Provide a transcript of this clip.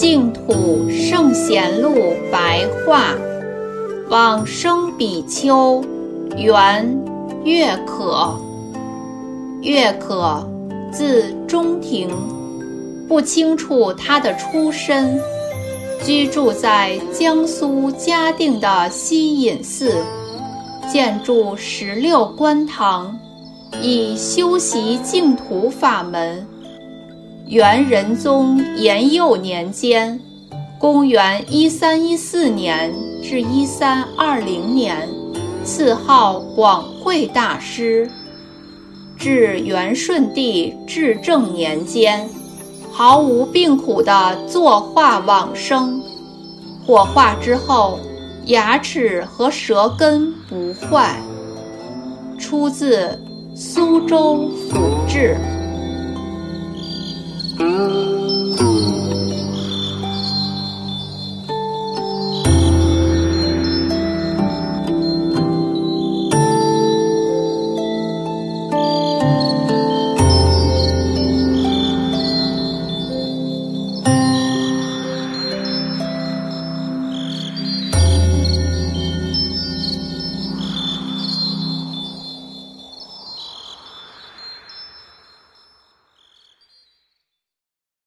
净土圣贤录白话，往生比丘，原月可。月可，字中庭，不清楚他的出身，居住在江苏嘉定的西隐寺，建筑十六观堂，以修习净土法门。元仁宗延佑年间，公元一三一四年至一三二零年，赐号广惠大师。至元顺帝至正年间，毫无病苦地坐化往生。火化之后，牙齿和舌根不坏。出自苏州府志。